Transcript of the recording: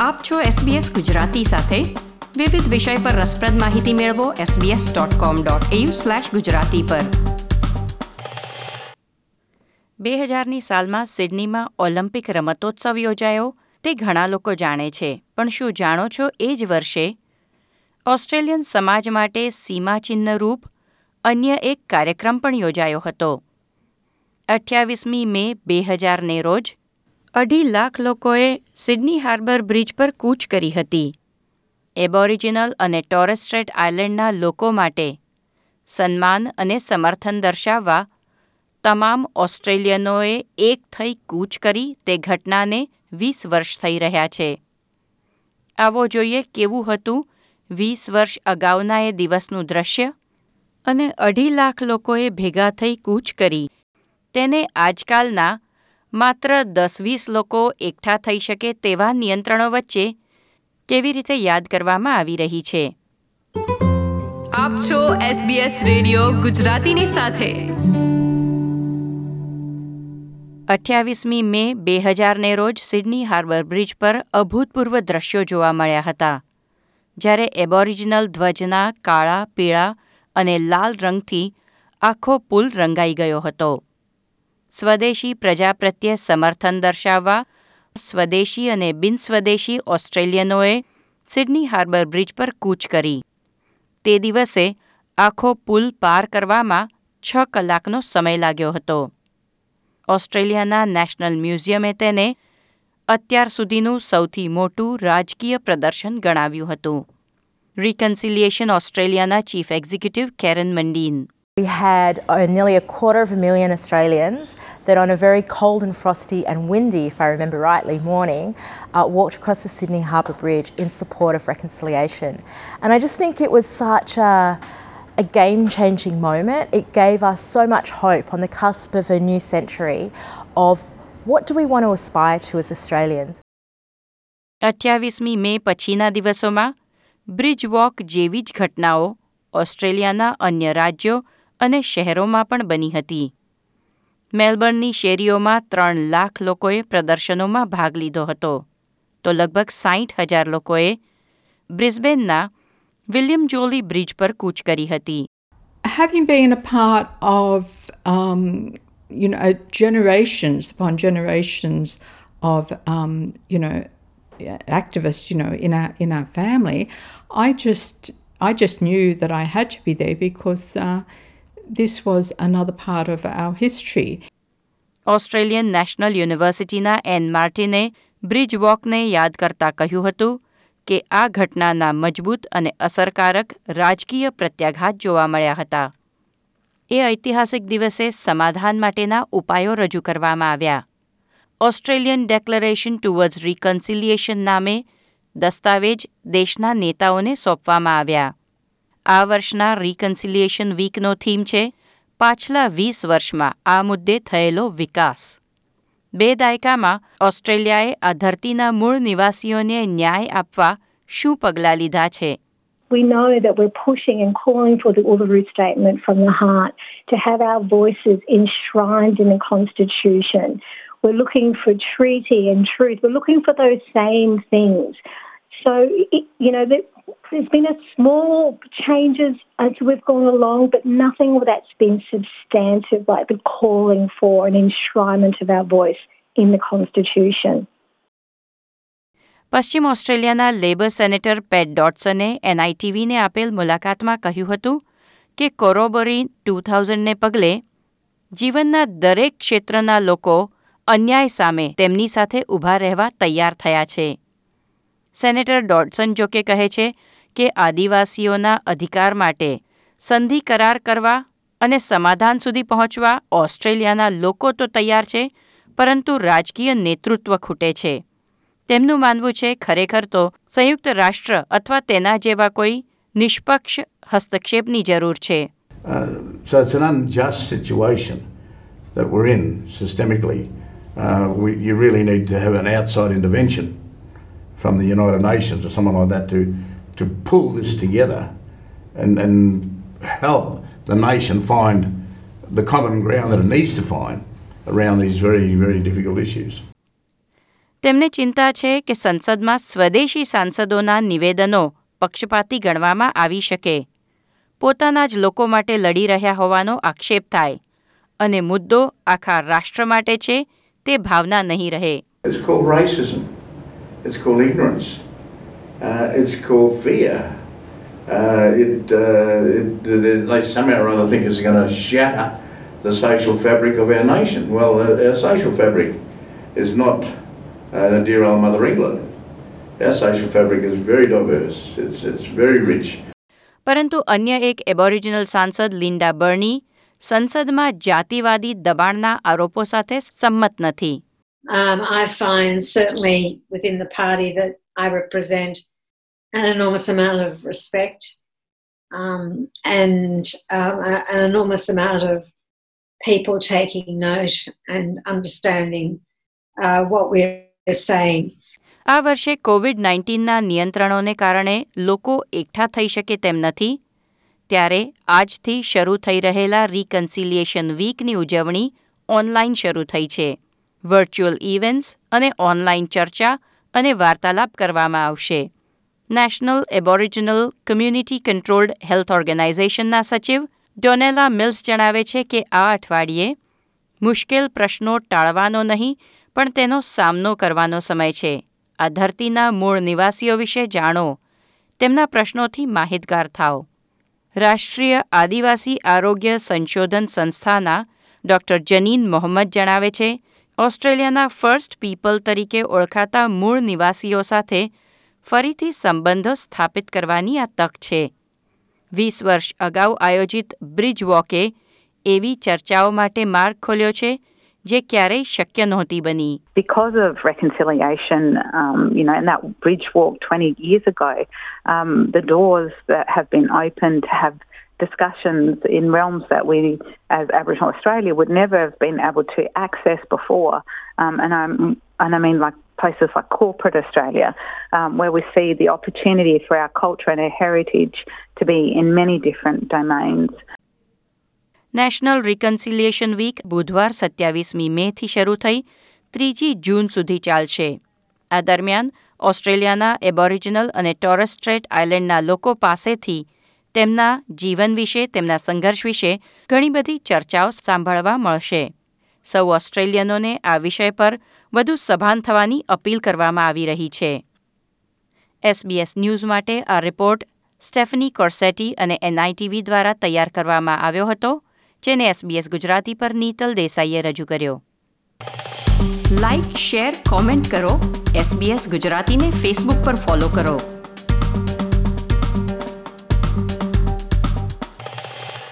આપ છો SBS ગુજરાતી સાથે. વિવિધ વિષય પર રસપ્રદ માહિતી મેળવો sbs.com.au ગુજરાતી પર. બે હજારની સાલમાં સિડનીમાં ઓલિમ્પિક રમતોત્સવ યોજાયો. તે ઘણા લોકો જાણે છે. પણ શું જાણો છો એ જ વર્ષે? ઓસ્ટ્રેલિયન સમાજ માટે સીમાચિહ્ન રૂપ અન્ય એક કાર્યક્રમ પણ યોજાયો હતો. અઠ્યાવીસમી મે બે હજારને રોજ અઢી લાખ લોકોએ સિડની હાર્બર બ્રિજ પર કૂચ કરી હતી. એબોરિજિનલ અને ટોરેસ્ટ્રેટ આઇલેન્ડના લોકો માટે સન્માન અને સમર્થન દર્શાવવા તમામ ઓસ્ટ્રેલિયનોએ એક થઈ કૂચ કરી તે ઘટનાને વીસ વર્ષ થઈ રહ્યા છે. આવો જોઈએ કેવું હતું વીસ વર્ષ અગાઉના એ દિવસનું દ્રશ્ય અને અઢી લાખ લોકોએ ભેગા થઈ કૂચ કરી. તેને આજકાલના માત્ર દસ વીસ લોકો એકઠા થઈ શકે તેવા નિયંત્રણો વચ્ચે કેવી રીતે યાદ કરવામાં આવી રહી છે? આપ છો SBS રેડિયો ગુજરાતીની સાથે. અઠ્યાવીસમી મે બે હજારને રોજ સિડની હાર્બર બ્રિજ પર અભૂતપૂર્વ દ્રશ્યો જોવા મળ્યા હતા જ્યારે એબોરિજિનલ ધ્વજના કાળા પીળા અને લાલ રંગથી આખો પુલ રંગાઈ ગયો હતો. સ્વદેશી પ્રજા પ્રત્યે સમર્થન દર્શાવવા, સ્વદેશી અને બિનસ્વદેશી ઓસ્ટ્રેલિયનોએ સિડની હાર્બર બ્રિજ પર કૂચ કરી. તે દિવસે આખો પુલ પાર કરવામાં છ કલાકનો સમય લાગ્યો હતો. ઓસ્ટ્રેલિયાના નેશનલ મ્યુઝિયમે તેને અત્યાર સુધીનું સૌથી મોટું રાજકીય પ્રદર્શન ગણાવ્યું હતું. રિકન્સિલિયેશન ઓસ્ટ્રેલિયાના chief executive Karen Mundine We had uh, nearly a quarter of a million Australians that, on a very cold and frosty and windy, if I remember rightly, morning, uh, walked across the Sydney Harbour Bridge in support of reconciliation. And I just think it was such a, a game changing moment. It gave us so much hope on the cusp of a new century of what do we want to aspire to as Australians. 28મી મે ઓસ્ટ્રેલિયાના અન્ય રાજ્યો અને શહેરોમાં પણ બની હતી મેલબર્નની શેરીઓમાં ત્રણ લાખ લોકોએ પ્રદર્શનોમાં ભાગ લીધો હતો તો લગભગ સાઠ હજાર લોકોએ બ્રિસ્બેનના વિલિયમ જોલી બ્રિજ પર કૂચ કરી હતી part of, um, you know, generations upon generations of, um, you know, activists, you know, in our in our family, I just I just knew that I had to be there because uh, this was another part of our history. Australian national યુનિવર્સિટીના Ann માર્ટિને bridge વોકને યાદ કરતા કહ્યું હતું કે આ ઘટનાના મજબૂત અને અસરકારક રાજકીય પ્રત્યાઘાત જોવા મળ્યા હતા. એ ઐતિહાસિક દિવસે સમાધાન માટેના ઉપાયો રજૂ કરવામાં આવ્યા. ઓસ્ટ્રેલિયન ડેક્લરેશન ટુવર્ડ્સ રિકન્સિલિયેશન નામે દસ્તાવેજ દેશના નેતાઓને સોંપવામાં આવ્યા. આ વર્ષના રિકન્સિલિએશન વીકનો થીમ છે પાછલા વીસ વર્ષમાં આ મુદ્દે થયેલો વિકાસ બે દાયકામાં ઓસ્ટ્રેલિયાએ આ ધરતીના મૂળ નિવાસીઓને ન્યાય આપવા શું પગલાં લીધા છે We know that we're pushing and calling for the Uluru Statement from the heart to have our voices enshrined in the Constitution. We're looking for treaty and truth. We're looking for those same things. So, you know, there's been a small changes as we've gone along, but nothing that's been substantive like the calling for an enshrinement of our voice in the Constitution. પશ્ચિમ ઓસ્ટ્રેલિયાના labour senator પેટ ડોટસને એનઆઈટીવીને આપેલ મુલાકાતમાં કહ્યું હતું કે કોરોબરી two થાઉઝન્ડને પગલે જીવનના દરેક ક્ષેત્રના લોકો અન્યાય સામે તેમની સાથે ઊભા રહેવા તૈયાર થયા છે સેનેટર ડોટસન જોકે કહે છે કે આદિવાસીઓના અધિકાર માટે સંધિ કરાર કરવા અને સમાધાન સુધી પહોંચવા ઓસ્ટ્રેલિયાના લોકો તો તૈયાર છે પરંતુ રાજકીય નેતૃત્વ ખૂટે છે તેમનું માનવું છે ખરેખર તો સંયુક્ત રાષ્ટ્ર અથવા તેના જેવા કોઈ નિષ્પક્ષ હસ્તક્ષેપની જરૂર છે that we're in systemically. Uh, we, you really need to have an outside intervention from the United Nations or someone like that to to pull this together and, and help the nation find the common ground that it needs to find around these very, very difficult issues. તેમને ચિંતા છે કે સંસદમાં સ્વદેશી સાંસદોના નિવેદનો પક્ષપાતી ગણવામાં આવી શકે પોતાના જ લોકો માટે લડી રહ્યા હોવાનો આક્ષેપ થાય અને મુદ્દો આખા રાષ્ટ્ર માટે છે તે ભાવના નહીં રહે It's called racism. It's called ignorance. Uh, it's called fear. Uh, it, uh, it, they they somehow or other think it's going to shatter the social fabric of our nation. Well, uh, our social fabric is not uh, dear old Mother England. Our social fabric is very diverse. It's, it's very rich. પરંતુ અન્ય એક Aboriginal સાંસદ Linda બર્ની સંસદમાં જાતિવાદી દબાણના આરોપો સાથે સંમત નથી Um, I find certainly within the party that I represent an enormous amount of respect um, and um, a- an enormous amount of people taking note and understanding uh, what we're saying. આ વર્ષે Covid નાઇન્ટીનના નિયંત્રણોને કારણે લોકો એકઠા થઈ શકે તેમ નથી ત્યારે આજથી શરૂ થઈ રહેલા રિકન્સિલિયેશન વીકની ઉજવણી ઓનલાઈન શરૂ થઈ છે વર્ચ્યુઅલ ઇવેન્ટ્સ અને ઓનલાઈન ચર્ચા અને વાર્તાલાપ કરવામાં આવશે. National Aboriginal community controlled health ઓર્ગેનાઇઝેશનના સચિવ ડોનેલા મિલ્સ જણાવે છે કે આ અઠવાડિયે મુશ્કેલ પ્રશ્નો ટાળવાનો નહીં, પણ તેનો સામનો કરવાનો સમય છે. આ ધરતીના મૂળ નિવાસીઓ વિશે જાણો. તેમના પ્રશ્નોથી માહિતગાર થાઓ. રાષ્ટ્રીય આદિવાસી આરોગ્ય સંશોધન સંસ્થાના ડોક્ટર જનીન મોહમ્મદ જણાવે છે ઓસ્ટ્રેલિયાના ફર્સ્ટ પીપલ તરીકે ઓળખાતા મૂળ નિવાસીઓ સાથે ફરીથી સંબંધો સ્થાપિત કરવાની આ તક છે. વીસ વર્ષ અગાઉ આયોજિત બ્રિજ વોકે એવી ચર્ચાઓ માટે માર્ગ ખોલ્યો છે જે ક્યારેય શક્ય નહોતી બની. Because of reconciliation, um, you know, and that bridge walk 20 years ago, um, the doors that have been opened have discussions in realms that we, as Aboriginal Australia, would never have been able to access before. Um, and, I'm, and I mean, like places like corporate Australia, um, where we see the opportunity for our culture and our heritage to be in many different domains. National reconciliation week બુધવાર સત્યાવીસમી મેથી શરૂ થઈ ત્રીજી જૂન સુધી ચાલશે આ દરમિયાન ઓસ્ટ્રેલિયાના એબોરિજિનલ અને ટોરસ સ્ટ્રેટ આઇલેન્ડના લોકો પાસેથી તેમના જીવન વિશે, તેમના સંઘર્ષ વિશે ઘણી બધી ચર્ચાઓ સાંભળવા મળશે. સૌ ઓસ્ટ્રેલિયનોને આ વિષય પર વધુ સભાન થવાની અપીલ કરવામાં આવી રહી છે. એસબીએસ ન્યૂઝ માટે આ રિપોર્ટ સ્ટેફની કોર્સેટી અને એનઆઈટીવી દ્વારા તૈયાર કરવામાં આવ્યો હતો, જેને એસબીએસ ગુજરાતી પર નીતલ દેસાઈએ રજૂ કર્યો. લાઇક શેર, કોમેન્ટ કરો. એસબીએસ ગુજરાતીને ફેસબુક પર ફોલો કરો.